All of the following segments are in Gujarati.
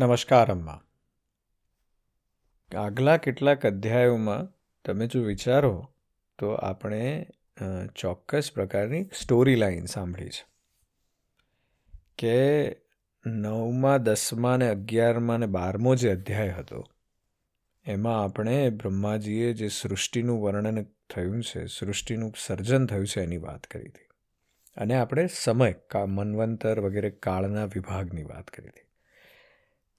નમસ્કાર અમ્મા આગલા કેટલાક અધ્યાયોમાં તમે જો વિચારો, તો આપણે ચોક્કસ પ્રકારની સ્ટોરી લાઈન સાંભળી છે. કે નવમાં, દસમાં ને અગિયારમાં ને બારમો જે અધ્યાય હતો, એમાં આપણે બ્રહ્માજીએ જે સૃષ્ટિનું વર્ણન થયું છે, સૃષ્ટિનું સર્જન થયું છે એની વાત કરી હતી. અને આપણે સમય, કા, મનવંતર વગેરે કાળના વિભાગની વાત કરી હતી.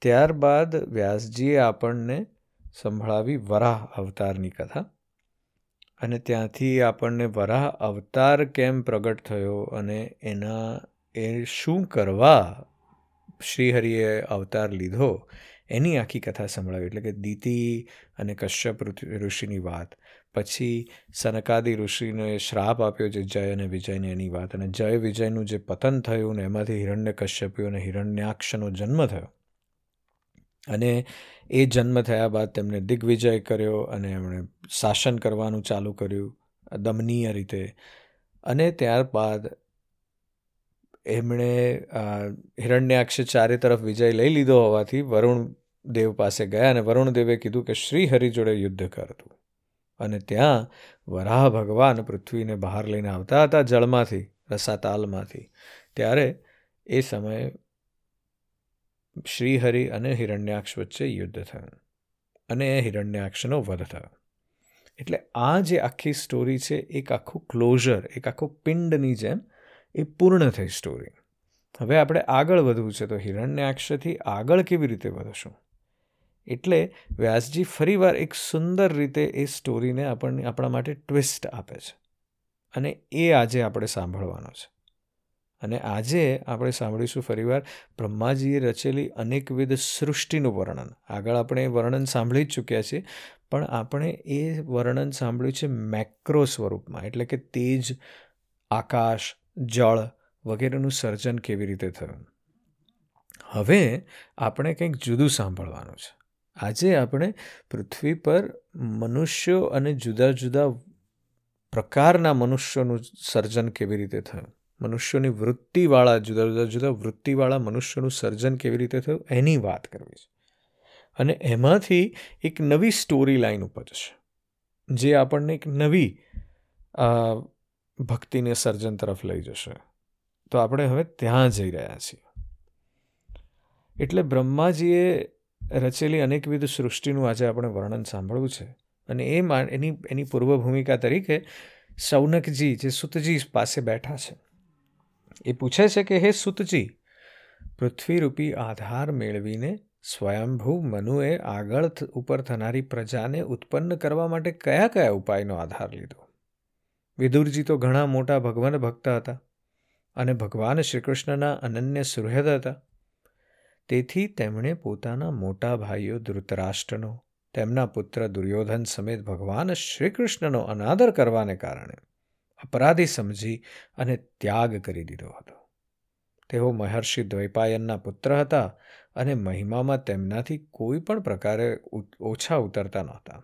ત્યારબાદ વ્યાસજીએ આપણને સંભળાવી વરાહ અવતારની કથા. અને ત્યાંથી આપણને વરાહ અવતાર કેમ પ્રગટ થયો અને એના, એ શું કરવા શ્રીહરિએ અવતાર લીધો, એની આખી કથા સંભળાવી. એટલે કે દીતિ અને કશ્યપ ઋષિની વાત. પછી સનકાદી ઋષિનો શ્રાપ આપ્યો જે જય અને વિજયને એની વાત. અને જય વિજયનું જે પતન થયું ને એમાંથી હિરણ્ય કશ્યપ્યો અને હિરણ્યાક્ષનો જન્મ થયો. અને એ જન્મ થયા બાદ તેમણે દિગ્વિજય કર્યો અને એમણે શાસન કરવાનું ચાલુ કર્યું, દમનીય રીતે. અને ત્યારબાદ એમણે હિરણ્યાક્ષ ચારે તરફ વિજય લઈ લીધો હોવાથી વરુણ દેવ પાસે ગયા અને વરુણ દેવે કીધું કે શ્રી હરિ જોડે યુદ્ધ કરતું અને ત્યાં વરાહ ભગવાન પૃથ્વીને બહાર લઈને આવતા હતા જળમાંથી, રસાતાલમાંથી. ત્યારે એ સમયે શ્રીહરિ અને હિરણ્યાક્ષ વચ્ચે યુદ્ધ થયું અને એ હિરણ્યાક્ષનો વધ થયો. એટલે આ જે આખી સ્ટોરી છે, એક આખું ક્લોઝર એક આખું પિંડની જેમ એ પૂર્ણ થઈ સ્ટોરી હવે આપણે આગળ વધવું છે તો હિરણ્યાક્ષથી આગળ કેવી રીતે વધશું? એટલે વ્યાસજી ફરીવાર એક સુંદર રીતે એ સ્ટોરીને આપણને આપણા માટે ટ્વિસ્ટ આપે છે અને એ આજે આપણે સાંભળવાનો છે. અને આજે આપણે સાંભળીશું ફરીવાર બ્રહ્માજીએ રચેલી અનેકવિધ સૃષ્ટિનું વર્ણન. આગળ આપણે વર્ણન સાંભળી જ ચૂક્યા છીએ, પણ આપણે એ વર્ણન સાંભળ્યું છે મેક્રો સ્વરૂપમાં, એટલે કે તેજ, આકાશ, જળ વગેરેનું સર્જન કેવી રીતે થયું. હવે આપણે કંઈક જુદું સાંભળવાનું છે. આજે આપણે પૃથ્વી પર મનુષ્યો અને જુદા જુદા પ્રકારના મનુષ્યોનું સર્જન કેવી રીતે થયું? મનુષ્યોની વૃત્તિવાળા, જુદા જુદા જુદા વૃત્તિવાળા મનુષ્યનું સર્જન કેવી રીતે થયું એની વાત કરવી છે. અને એમાંથી એક નવી સ્ટોરી લાઈન ઉપજશે જે આપણને એક નવી ભક્તિને સર્જન તરફ લઈ જશે. તો આપણે હવે ત્યાં જઈ રહ્યા છીએ. એટલે બ્રહ્માજીએ રચેલી અનેકવિધ સૃષ્ટિનું આજે આપણે વર્ણન સાંભળવું છે. અને એ એની એની પૂર્વ ભૂમિકા તરીકે સૌનકજી, જે સુતજી પાસે બેઠા છે એ પૂછે છે કે, હે સુતજી, પૃથ્વીરૂપી આધાર મેળવીને સ્વયંભૂ મનુએ આગળ ઉપર થનારી પ્રજાને ઉત્પન્ન કરવા માટે કયા કયા ઉપાયનો આધાર લીધો? વિદુરજી તો ઘણા મોટા ભગવાન ભક્ત હતા અને ભગવાન શ્રીકૃષ્ણના અનન્ય સુહૃદ હતા. તેથી તેમણે પોતાના મોટા ભાઈઓ ધૃતરાષ્ટ્રનો, તેમના પુત્ર દુર્યોધન સમેત ભગવાન શ્રીકૃષ્ણનો અનાદર કરવાને કારણે અપરાધી સમજી અને ત્યાગ કરી દીધો હતો. તેઓ મહર્ષિ દ્વૈપાયનના પુત્ર હતા અને મહિમામાં તેમનાથી કોઈ પણ પ્રકારે ઓછા ઉતરતા નહોતા.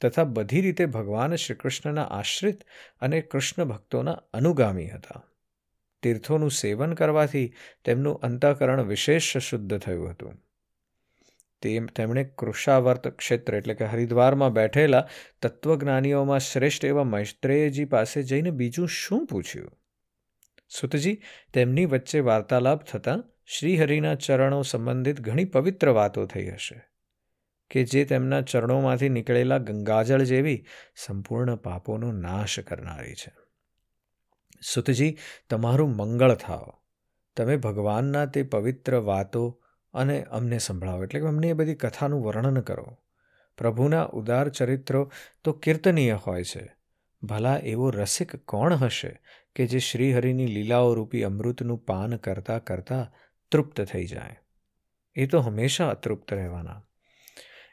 તથા બધી રીતે ભગવાન શ્રી કૃષ્ણના આશ્રિત અને કૃષ્ણ ભક્તોના અનુગામી હતા. તીર્થોનું સેવન કરવાથી તેમનું અંતઃકરણ વિશેષ શુદ્ધ થયું હતું. તે તેમણે કૃષાવર્ત ક્ષેત્ર એટલે કે હરિદ્વારમાં બેઠેલા તત્વજ્ઞાનીઓમાં શ્રેષ્ઠ એવા મૈત્રેયજી પાસે જઈને બીજું શું પૂછ્યું? સુતજી, તેમની વચ્ચે વાર્તાલાપ થતાં શ્રીહરિના ચરણો સંબંધિત ઘણી પવિત્ર વાતો થઈ હશે કે જે તેમના ચરણોમાંથી નીકળેલા ગંગાજળ જેવી સંપૂર્ણ પાપોનો નાશ કરનારી છે. સુતજી, તમારું મંગળ થાવ. તમે ભગવાનના તે પવિત્ર વાતો અને અમને સંભળાવો. એટલે કે અમને એ બધી કથાનું વર્ણન કરો. પ્રભુના ઉદાર ચરિત્રો તો કીર્તનીય હોય છે. ભલા એવો રસિક કોણ હશે કે જે શ્રીહરિની લીલાઓ રૂપી અમૃતનું પાન કરતાં કરતાં તૃપ્ત થઈ જાય? એ તો હંમેશા અતૃપ્ત રહેવાના.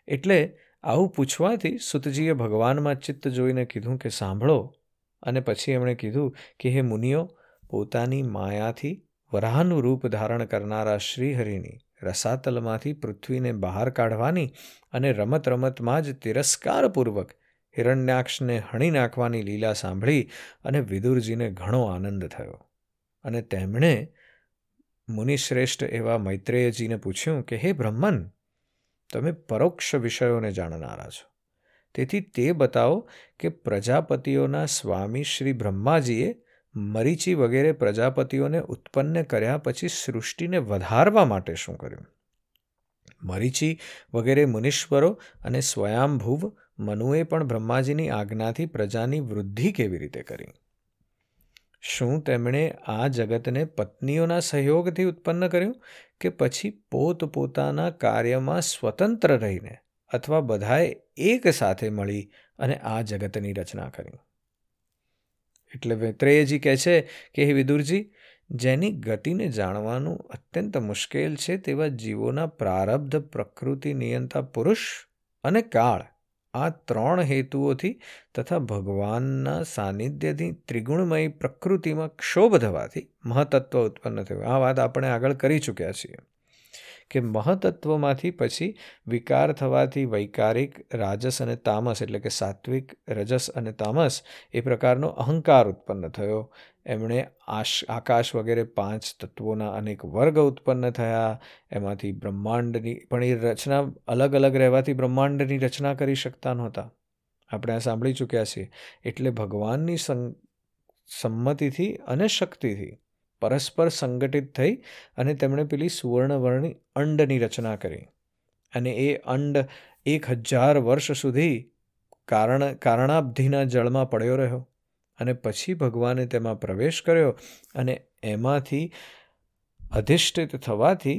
એટલે આવું પૂછવાથી સુતજીએ ભગવાનમાં ચિત્ત જોઈને કીધું કે સાંભળો. અને પછી એમણે કીધું કે હે મુનિઓ, પોતાની માયાથી વરાહનું રૂપ ધારણ કરનારા શ્રીહરિની રસાતલમાંથી પૃથ્વીને બહાર કાઢવાની અને રમત રમતમાં જ તિરસ્કારપૂર્વક હિરણ્યાક્ષને હણી નાખવાની લીલા સાંભળી અને વિદુરજીને ઘણો આનંદ થયો. અને તેમણે મુનિશ્રેષ્ઠ એવા મૈત્રેયજીને પૂછ્યું કે, હે બ્રહ્મન, તમે પરોક્ષ વિષયોને જાણનારા છો. તેથી તે બતાવો કે પ્રજાપતિઓના સ્વામી શ્રી બ્રહ્માજીએ મરીચી વગેરે પ્રજાપતિઓને ઉત્પન્ન કર્યા પછી સૃષ્ટિને વધારવા માટે શું કર્યું? મરીચી વગેરે મુનીશ્વરો અને સ્વયંભુવ મનુએ પણ બ્રહ્માજીની આજ્ઞાથી પ્રજાની વૃદ્ધિ કેવી રીતે કરી? શું તેમણે આ જગતને પત્નીઓના સહયોગથી ઉત્પન્ન કર્યું કે પછી પોતપોતાના કાર્યમાં સ્વતંત્ર રહીને અથવા બધાએ એક સાથે મળી અને આ જગતની રચના કરી? એટલે મૈત્રેયજી કહે છે કે, હે વિદુરજી, જેની ગતિને જાણવાનું અત્યંત મુશ્કેલ છે તેવા જીવોના પ્રારબ્ધ પ્રકૃતિ નિયંતા પુરુષ અને કાળ, આ ત્રણ હેતુઓથી તથા ભગવાનના સાનિધ્યથી ત્રિગુણમય પ્રકૃતિમાં ક્ષોભ થવાથી મહતત્વ ઉત્પન્ન થયું. આ વાત આપણે આગળ કરી ચૂક્યા છીએ. કે મહતત્વમાંથી પછી વિકાર થવાથી વૈકારિક રાજસ અને તામસ, એટલે કે સાત્વિક રજસ અને તામસ, એ પ્રકારનો અહંકાર ઉત્પન્ન થયો. એમણે આશ, આકાશ વગેરે પાંચ તત્વોના અનેક વર્ગ ઉત્પન્ન થયા. એમાંથી બ્રહ્માંડની, પણ એ રચના અલગ અલગ રહેવાથી બ્રહ્માંડની રચના કરી શકતા નહોતા. આપણે આ સાંભળી ચૂક્યા છીએ. એટલે ભગવાનની સંમતિથી અને શક્તિથી પરસ્પર સંગઠિત થઈ અને તેમણે પેલી સુવર્ણવર્ણી અંડની રચના કરી. અને એ અંડ એક હજાર વર્ષ સુધી કારણ, કારણાબ્ધિના જળમાં પડ્યો રહ્યો. અને પછી ભગવાને તેમાં પ્રવેશ કર્યો અને એમાંથી અધિષ્ઠિત થવાથી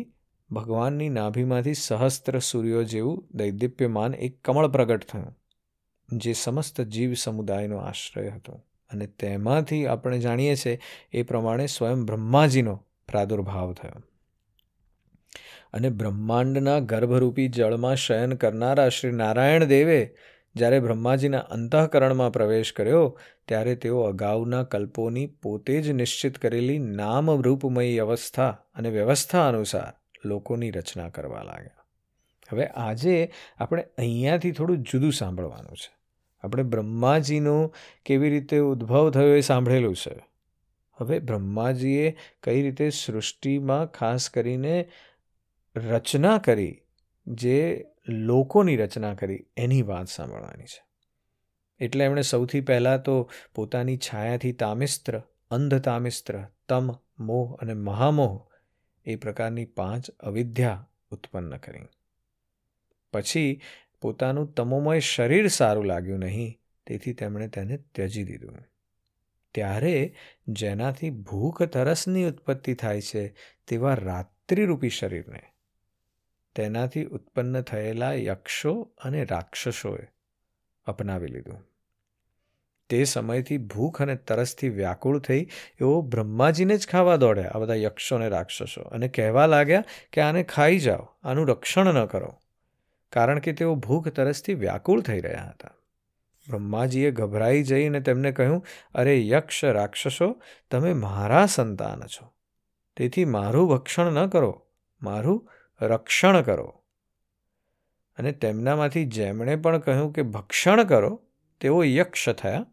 ભગવાનની નાભીમાંથી સહસ્ત્ર સૂર્યો જેવું દૈદીપ્યમાન એક કમળ પ્રગટ થયું, જે સમસ્ત જીવ સમુદાયનો આશ્રય હતો. અને તેમાંથી આપણે જાણીએ છીએ એ પ્રમાણે સ્વયં બ્રહ્માજીનો પ્રાદુર્ભાવ થયો. અને બ્રહ્માંડના ગર્ભરૂપી જળમાં શયન કરનારા શ્રી નારાયણ દેવે જ્યારે બ્રહ્માજીના અંતઃકરણમાં પ્રવેશ કર્યો, ત્યારે તેઓ અગાઉના કલ્પોની પોતે જ નિશ્ચિત કરેલી નામ રૂપમયી અવસ્થા અને વ્યવસ્થા અનુસાર લોકોની રચના કરવા લાગ્યા. હવે આજે આપણે અહીંયાથી થોડું જુદું સાંભળવાનું છે. આપણે બ્રહ્માજીનો કેવી રીતે ઉદ્ભવ થયો એ સાંભળેલું છે. હવે બ્રહ્માજીએ કઈ રીતે સૃષ્ટિમાં ખાસ કરીને રચના કરી, જે લોકોની રચના કરી, એની વાત સાંભળવાની છે. એટલે એમણે સૌથી પહેલાં તો પોતાની છાયાથી તામિસ્ત્ર અંધ તામિસ્ત્ર તમ, મોહ અને મહામોહ એ પ્રકારની પાંચ અવિદ્યા ઉત્પન્ન કરી. પછી પોતાનું તમોમય શરીર સારું લાગ્યું નહીં, તેથી તેમણે તેને ત્યજી દીધું. ત્યારે જેનાથી ભૂખ તરસની ઉત્પત્તિ થાય છે તેવા રાત્રિરૂપી શરીરને. તેનાથી ઉત્પન્ન થયેલા યક્ષો અને રાક્ષસોએ અપનાવી લીધું. તે સમયથી ભૂખ અને તરસથી વ્યાકુળ થઈ એવો બ્રહ્માજીને જ ખાવા દોડ્યા આ બધા યક્ષો અને રાક્ષસો અને કહેવા લાગ્યા કે આને ખાઈ જાઓ, આનું રક્ષણ ન કરો. કારણ કે તેઓ ભૂખ તરસથી વ્યાકુળ થઈ રહ્યા હતા. બ્રહ્માજીએ ગભરાઈ જઈને તેમને કહ્યું, અરે યક્ષ રાક્ષસો, તમે મારા સંતાન છો. તેથી મારું ભક્ષણ ન કરો, મારું રક્ષણ કરો. અને તેમનામાંથી જેમણે પણ કહ્યું કે ભક્ષણ કરો, તેઓ યક્ષ થયા.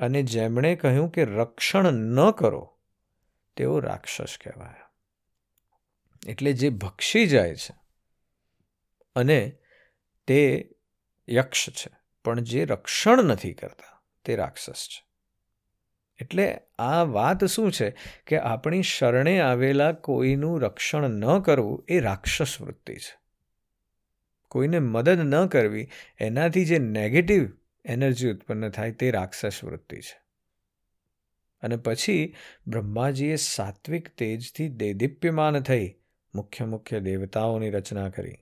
અને જેમણે કહ્યું કે રક્ષણ ન કરો, તેઓ રાક્ષસ કહેવાયા. એટલે જે ભક્ષી જાય છે અને તે યક્ષ છે. પણ જે રક્ષણ નથી કરતા, તે રાક્ષસ છે. એટલે આ વાત શું છે? કે આપણી શરણે આવેલા કોઈનું રક્ષણ ન કરવું એ રાક્ષસ વૃત્તિ છે. કોઈને મદદ ન કરવી, એનાથી જે નેગેટિવ એનર્જી ઉત્પન્ન થાય તે રાક્ષસ વૃત્તિ છે. અને પછી બ્રહ્માજીએ સાત્વિક તેજથી દેદીપ્યમાન થઈ મુખ્ય મુખ્ય દેવતાઓની રચના કરી.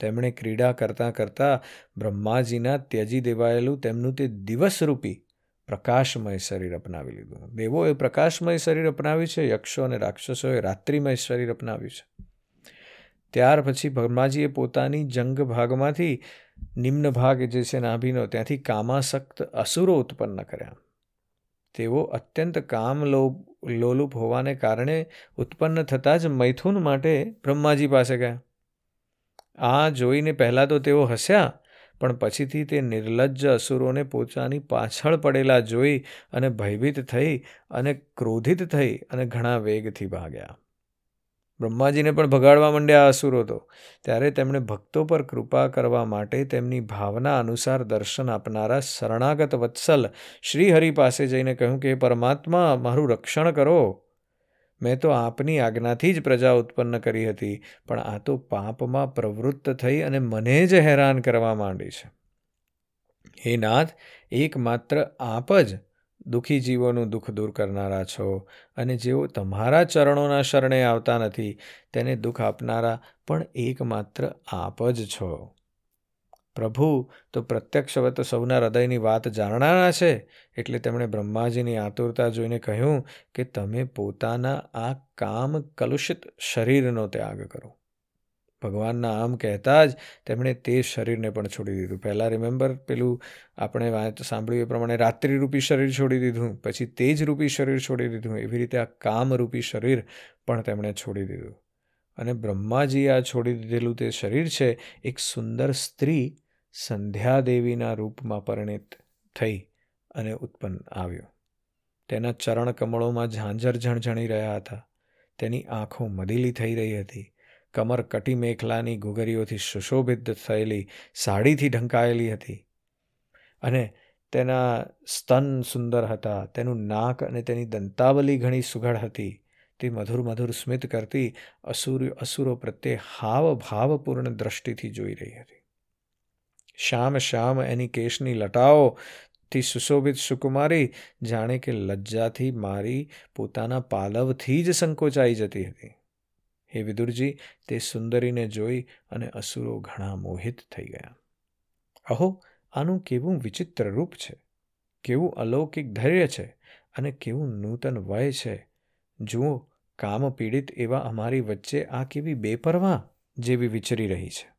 તેમણે ક્રીડા કરતાં કરતાં બ્રહ્માજીના ત્યજી દેવાયેલું તેમનું તે દિવસરૂપી પ્રકાશમય શરીર અપનાવી લીધું. દેવોએ પ્રકાશમય શરીર અપનાવ્યું છે, યક્ષો અને રાક્ષસોએ રાત્રિમય શરીર અપનાવ્યું છે. ત્યાર પછી બ્રહ્માજીએ પોતાની જંગ ભાગમાંથી નિમ્ન ભાગ જે છે નાભીનો ત્યાંથી કામાસક્ત અસુરો ઉત્પન્ન કર્યા. તેઓ અત્યંત કામ લોલુપ હોવાને કારણે ઉત્પન્ન થતાં જ મૈથુન માટે બ્રહ્માજી પાસે ગયા. આ જોઈને પહેલાં તો તેઓ હસ્યા, પણ પછીથી તે નિર્લજ્જ અસુરોને પોતાની પાછળ પડેલા જોઈ અને ભયભીત થઈ અને ક્રોધિત થઈ અને ઘણા વેગથી ભાગ્યા. બ્રહ્માજીને પણ ભગાડવા માંડ્યા અસુરો તો. ત્યારે તેમણે ભક્તો પર કૃપા કરવા માટે તેમની ભાવના અનુસાર દર્શન આપનારા શરણાગત વત્સલ શ્રીહરિ પાસે જઈને કહ્યું કે, પરમાત્મા, મારું રક્ષણ કરો. મેં તો આપની આજ્ઞાથી જ પ્રજા ઉત્પન્ન કરી હતી, પણ આ તો પાપમાં પ્રવૃત્ત થઈ અને મને જ હેરાન કરવા માંડી છે. હે નાથ, એકમાત્ર આપ જ દુઃખી જીવોનું દુઃખ દૂર કરનારા છો અને જેઓ તમારા ચરણોના શરણે આવતા નથી, તેને દુઃખ આપનારા પણ એકમાત્ર આપ જ છો. પ્રભુ, તો પ્રત્યક્ષ તો સૌના હૃદયની વાત જાણનારા છે? એટલે તેમણે બ્રહ્માજીની આતુરતા જોઈને કહ્યું કે તમે પોતાના આ કામ કલુષિત શરીરનો ત્યાગ કરો. ભગવાનના આમ કહેતા જ તેમણે તે શરીરને પણ છોડી દીધું. પહેલાં રિમેમ્બર પેલું આપણે વાત સાંભળ્યું એ પ્રમાણે રાત્રિરૂપી શરીર છોડી દીધું, પછી તેજ રૂપી શરીર છોડી દીધું, એવી રીતે આ કામરૂપી શરીર પણ તેમણે છોડી દીધું. અને બ્રહ્માજીએ આ છોડી દીધેલું તે શરીર છે એક સુંદર સ્ત્રી સંધ્યાદેવીના રૂપમાં પરિણિત થઈ અને ઉત્પન્ન આવ્યો. તેના ચરણ કમળોમાં ઝાંઝર ઝણઝણી રહ્યા હતા. તેની આંખો મદીલી થઈ રહી હતી. કમર કટી મેખલાની ઘૂઘરીઓથી સુશોભિત થયેલી, સાડીથી ઢંકાયેલી હતી. અને તેના સ્તન સુંદર હતા. તેનું નાક અને તેની દંતાવલી ઘણી સુઘડ હતી. તે મધુર મધુર સ્મિત કરતી અસુર અસુરો પ્રત્યે હાવ ભાવપૂર્ણ દ્રષ્ટિથી જોઈ રહી હતી. શ્યામ શ્યામ એની કેશની લટાઓ થી સુશોભિત સુકુમારી જાણે કે લજ્જાથી મારી પોતાના પાલવથી જ સંકોચાઈ જતી હતી હે વિદુરજી તે સુંદરીને જોઈ અને અસુરો ઘણા મોહિત થઈ ગયા અહો આનું કેવું વિચિત્ર રૂપ છે કેવું અલૌકિક ધૈર્ય છે અને કેવું નૂતન વય છે જુઓ કામ પીડિત એવા અમારી વચ્ચે આ કેવી બેપરવા જેવી વિચરી રહી છે?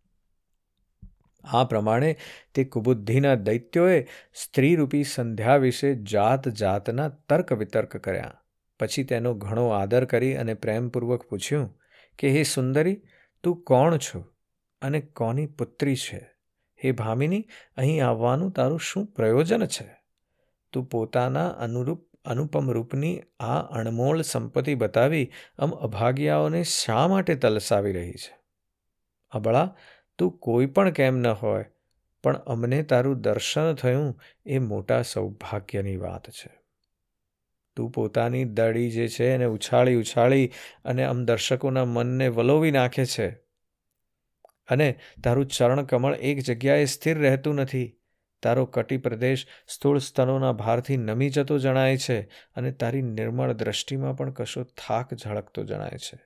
આ પ્રમાણે તે કુબુદ્ધિના દૈત્યોએ સ્ત્રીરૂપી સંધ્યા વિશે જાત જાતના તર્ક વિતર્ક કર્યા. પછી તેનો ઘણો આદર કરી અને પ્રેમપૂર્વક પૂછ્યું, કે હે સુંદરી, તું કોણ છો અને કોની પુત્રી છે? હે ભામિની, અહીં આવવાનું તારું શું પ્રયોજન છે? તું પોતાના અનુરૂપ, અનુપમ રૂપની આ અણમોલ સંપત્તિ બતાવી આમ અભાગ્યાઓને શા માટે તલસાવી રહી છે અબળા તું કોઈ પણ કેમ ન હોય, પણ અમને તારું દર્શન થયું એ મોટા સૌભાગ્યની વાત છે. તું પોતાની દડી જે છે એને ઉછાળી ઉછાળી અને આમ દર્શકોના મનને વલોવી નાખે છે. અને તારું ચરણ કમળ એક જગ્યાએ સ્થિર રહેતું નથી. તારો કટી પ્રદેશ સ્થૂળ સ્તનોના ભારથી નમી જતો જણાય છે અને તારી નિર્મળ દ્રષ્ટિમાં પણ કશો થાક ઝળકતો જણાય છે.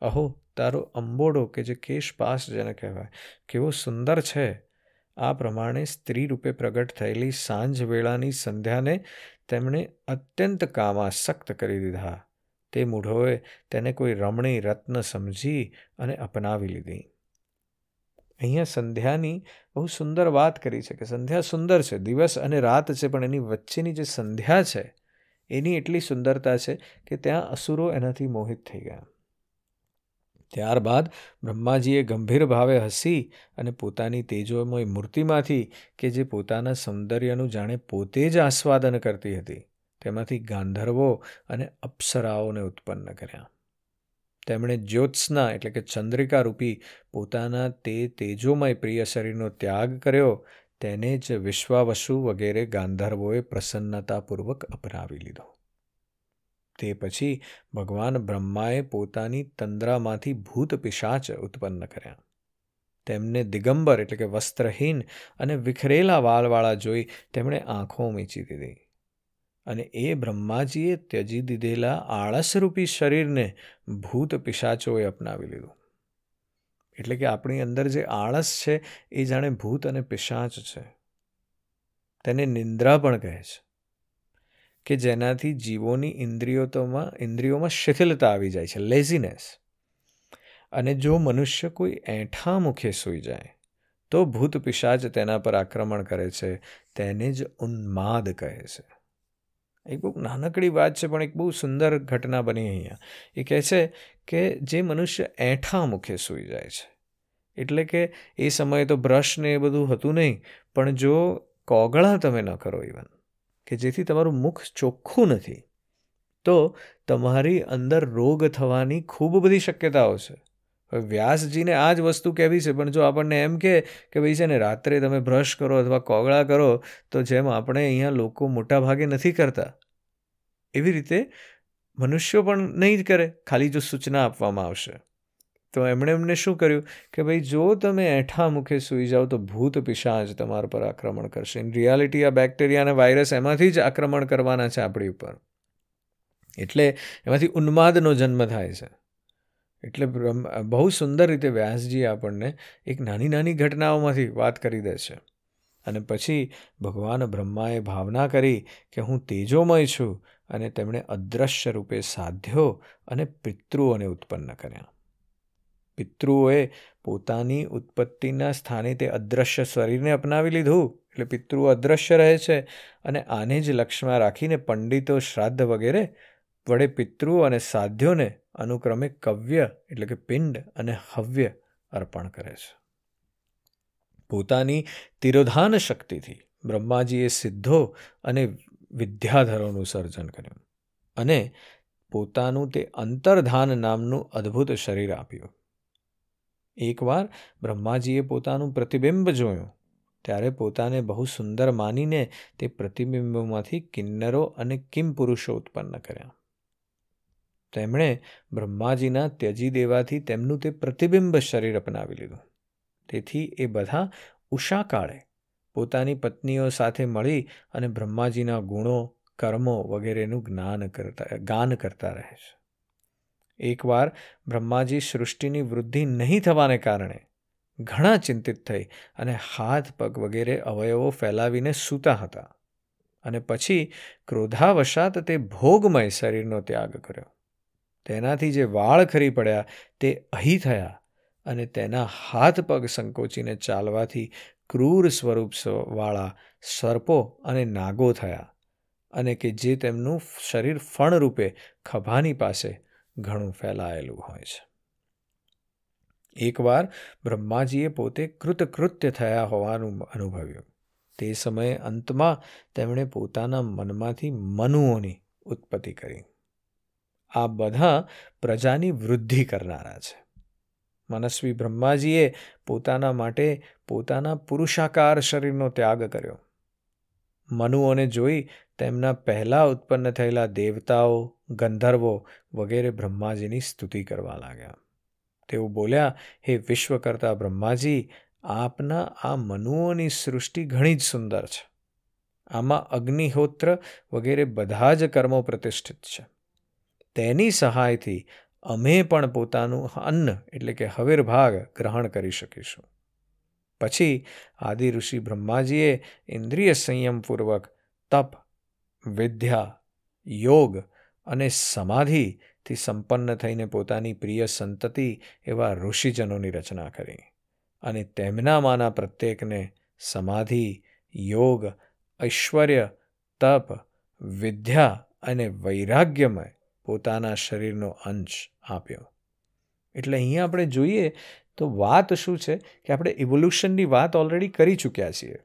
અહો તારો અંબોડો કે જે કેશપાસ જેને કહેવાય, કેવો સુંદર છે. આ પ્રમાણે સ્ત્રી રૂપે પ્રગટ થયેલી સાંજ વેળાની સંધ્યાને તેમણે અત્યંત કામાસક્ત કરી દીધા. તે મૂઢોએ તેને કોઈ રમણી રત્ન સમજી અને અપનાવી લીધી. અહીંયા સંધ્યાની બહુ સુંદર વાત કરી છે કે સંધ્યા સુંદર છે, દિવસ અને રાત છે, પણ એની વચ્ચેની જે સંધ્યા છે, એની એટલી સુંદરતા છે કે ત્યાં અસુરો એનાથી મોહિત થઈ ગયા. ત્યારબાદ બ્રહ્માજીએ ગંભીર ભાવે હસી અને પોતાની તેજોમય મૂર્તિમાંથી કે જે પોતાના સૌંદર્યનું જાણે પોતે જ આસ્વાદન કરતી હતી, તેમાંથી ગાંધર્વો અને અપ્સરાઓને ઉત્પન્ન કર્યા. તેમણે જ્યોત્સના એટલે કે ચંદ્રિકા રૂપી પોતાના તે તેજોમય પ્રિય શરીરનો ત્યાગ કર્યો, તેને જ વિશ્વાવસુ વગેરે ગાંધર્વોએ પ્રસન્નતાપૂર્વક અપનાવી લીધો. તે પછી ભગવાન બ્રહ્માએ પોતાની તંદ્રામાંથી ભૂત પિશાચ ઉત્પન્ન કર્યા. તેમને દિગંબર એટલે કે વસ્ત્રહીન અને વિખરેલા વાલવાળા જોઈ તેમણે આંખો મીચી દીધી અને એ બ્રહ્માજીએ ત્યજી દીધેલા આળસરૂપી શરીરને ભૂત પિશાચોએ અપનાવી લીધું. એટલે કે આપણી અંદર જે આળસ છે એ જાણે ભૂત અને પિશાચ છે. તેને નિંદ્રા પણ કહે છે. કે જેનાથી જીવોની ઇન્દ્રિયોમાં ઇન્દ્રિયોમાં શિથિલતા આવી જાય છે લેઝીનેસ અને જો મનુષ્ય કોઈ એઠા મુખે સૂઈ જાય, તો ભૂત પિશાચ તેના પર આક્રમણ કરે છે, તેને જ ઉન્માદ કહે છે. એક બહુ નાનકડી વાત છે, પણ એક બહુ સુંદર ઘટના બની અહીંયા. એ કહે છે કે જે મનુષ્ય એઠા મુખે સૂઈ જાય છે, એટલે કે એ સમયે તો બ્રશ ને એ બધું હતું નહીં, પણ જો કોગળા તમે ન કરો ઇવન કે જેથી તમારું મુખ ચોખ્ખું નથી, તો તમારી અંદર રોગ થવાની ખૂબ બધી શક્યતાઓ છે. વ્યાસજીને આ જ વસ્તુ કહેવી છે, પણ જો આપણને એમ કે કે ભાઈ છે ને, રાત્રે તમે બ્રશ કરો અથવા કોગળા કરો, તો જેમ આપણે અહીંયા લોકો મોટા ભાગે નથી કરતા, એવી રીતે મનુષ્યો પણ નહીં જ કરે. ખાલી જો સૂચના આપવામાં આવશે. તો એમણે એમને શું કર્યું કે ભાઈ, જો તમે એઠા મુખે સૂઈ જાઓ તો ભૂત પિશાચ તમારા પર આક્રમણ કરશે. ઇન રિયાલિટી આ બેક્ટેરિયા અને વાયરસ એમાંથી જ આક્રમણ કરવાના છે આપણી ઉપર. એટલે એમાંથી ઉન્માદનો જન્મ થાય છે. એટલે બહુ સુંદર રીતે વ્યાસજી આપણને એક નાની નાની ઘટનાઓમાંથી વાત કરી દે છે. અને પછી ભગવાન બ્રહ્માએ ભાવના કરી કે હું તેજોમય છું અને તેમણે અદ્રશ્ય રૂપે સાધ્યો અને પિતૃઓને ઉત્પન્ન કર્યા. પિતૃઓએ પોતાની ઉત્પત્તિના સ્થાને તે અદ્રશ્ય શરીરને અપનાવી લીધું. એટલે પિતૃઓ અદ્રશ્ય રહે છે અને આને જ લક્ષ્યમાં રાખીને પંડિતો શ્રાદ્ધ વગેરે વડે પિતૃઓ અને સાધ્યોને અનુક્રમે કવ્ય એટલે કે પિંડ અને હવ્ય અર્પણ કરે છે. પોતાની તિરોધાન શક્તિથી બ્રહ્માજીએ સિદ્ધો અને વિદ્યાધરોનું સર્જન કર્યું અને પોતાનું તે અંતર્ધાન નામનું અદ્ભુત શરીર આપ્યું. એકવાર બ્રહ્માજીએ પોતાનું પ્રતિબિંબ જોયું. ત્યારે પોતાને બહુ સુંદર માનીને તે પ્રતિબિંબોમાંથી કિન્નરો અને કિમ પુરુષો ઉત્પન્ન કર્યા. તેમણે બ્રહ્માજીના ત્યજી દેવાથી તેમનું તે પ્રતિબિંબ શરીર અપનાવી લીધું. તેથી એ બધા ઉષાકાળે પોતાની પત્નીઓ સાથે મળી અને બ્રહ્માજીના ગુણો, કર્મો વગેરેનું જ્ઞાન કરતા, ગાન કરતા રહે છે. એકવાર બ્રહ્માજી સૃષ્ટિની વૃદ્ધિ નહીં થવાને કારણે ઘણા ચિંતિત થઈ અને હાથ, પગ વગેરે અવયવો ફેલાવીને સૂતા હતા અને પછી ક્રોધાવશાત તે ભોગમય શરીરનો ત્યાગ કર્યો. તેનાથી જે વાળ ખરી પડ્યા તે અહીં થયા અને તેના હાથ, પગ સંકોચીને ચાલવાથી ક્રૂર સ્વરૂપ વાળા સર્પો અને નાગો થયા અને કે જે તેમનું શરીર ફણરૂપે ખભાની પાસે ઘણું ફેલાયેલું હોય છે. એકવાર બ્રહ્માજીએ પોતે કૃતકૃત્ય થયા હોવાનું અનુભવ્યું. તે સમયે અંતમાં તેમણે પોતાના મનમાંથી મનુઓની ઉત્પત્તિ કરી. આ બધા પ્રજાની વૃદ્ધિ કરનારા છે. મનસ્વી બ્રહ્માજીએ પોતાના માટે પોતાના પુરુષાકાર શરીરનો ત્યાગ કર્યો. મનુઓને જોઈ તેમના પહેલાં ઉત્પન્ન થયેલા દેવતાઓ ગંધર્વો વગેરે બ્રહ્માજીની સ્તુતિ કરવા લાગ્યા. તેઓ બોલ્યા, હે વિશ્વ કરતા બ્રહ્માજી, આપના આ મનુઓની સૃષ્ટિ ઘણી જ સુંદર છે. આમાં અગ્નિહોત્ર વગેરે બધા જ કર્મો પ્રતિષ્ઠિત છે. તેની સહાયથી અમે પણ પોતાનું અન્ન, એટલે કે હવિર્ભાગ ગ્રહણ કરી શકીશું. પછી આદિ ઋષિ બ્રહ્માજીએ ઇન્દ્રિય સંયમપૂર્વક તપ, વિદ્યા, યોગ અને સમાધિથી સંપન્ન થઈને પોતાની પ્રિય સંતતિ એવા ઋષિજનોની રચના કરી અને તેમનામાંના પ્રત્યેકને સમાધિ, યોગ, ઐશ્વર્ય, તપ, વિદ્યા અને વૈરાગ્યમય પોતાના શરીરનો અંશ આપ્યો. એટલે અહીંયા આપણે જોઈએ તો વાત શું છે કે આપણે ઇવોલ્યુશનની વાત ઓલરેડી કરી ચૂક્યા છીએ.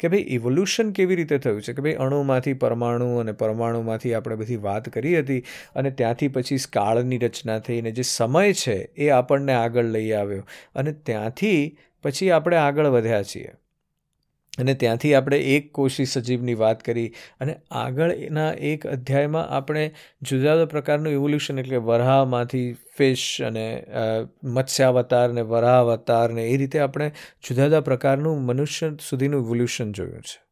કે ભાઈ ઇવોલ્યુશન કેવી રીતે થયું છે? કે ભાઈ, અણુમાંથી પરમાણુ અને પરમાણુમાંથી આપણે બધી વાત કરી હતી અને ત્યાંથી પછી કાળની રચના થઈ અને જે સમય છે એ આપણને આગળ લઈ આવ્યો અને ત્યાંથી પછી આપણે આગળ વધ્યા છીએ. અને ત્યાંથી આપણે એક કોશી સજીવની વાત કરી અને આગળના એક અધ્યાયમાં આપણે જુદા જુદા પ્રકારનું ઇવોલ્યુશન એટલે વરાહમાંથી ફિશ અને મત્સ્યાવતાર ને વરાહ અવતાર ને એ રીતે આપણે જુદા જુદા પ્રકારનું મનુષ્ય સુધીનું ઇવોલ્યુશન જોયું છે.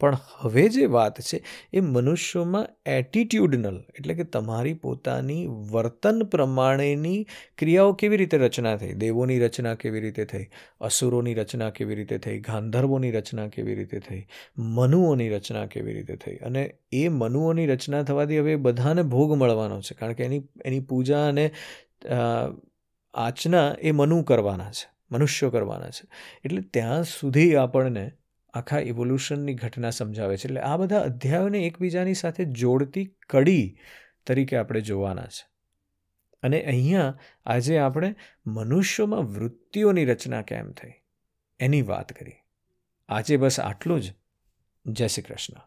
પણ હવે જે વાત છે, એ મનુષ્યોમાં એટીટ્યુડનલ એટલે કે તમારી પોતાની વર્તન પ્રમાણેની ક્રિયાઓ કેવી રીતે રચના થઈ? દેવોની રચના કેવી રીતે થઈ? અસુરોની રચના કેવી રીતે થઈ? ગાંધર્વોની રચના કેવી રીતે થઈ? મનુઓની રચના કેવી રીતે થઈ? અને એ મનુઓની રચના થવાથી હવે બધાને ભોગ મળવાનો છે, કારણ કે એની એની પૂજા અને આચના એ મનુ કરવાના છે, મનુષ્યો કરવાના છે. એટલે ત્યાં સુધી આપણને આખા ઇવોલ્યુશનની ઘટના સમજાવે છે. એટલે આ બધા અધ્યાયોને એકબીજાની સાથે જોડતી કડી તરીકે આપણે જોવાના છે. અને અહીંયા આજે આપણે મનુષ્યોમાં વૃત્તિઓની રચના કેમ થઈ? એની વાત કરી આજે બસ આટલું જ. જય શ્રી કૃષ્ણ.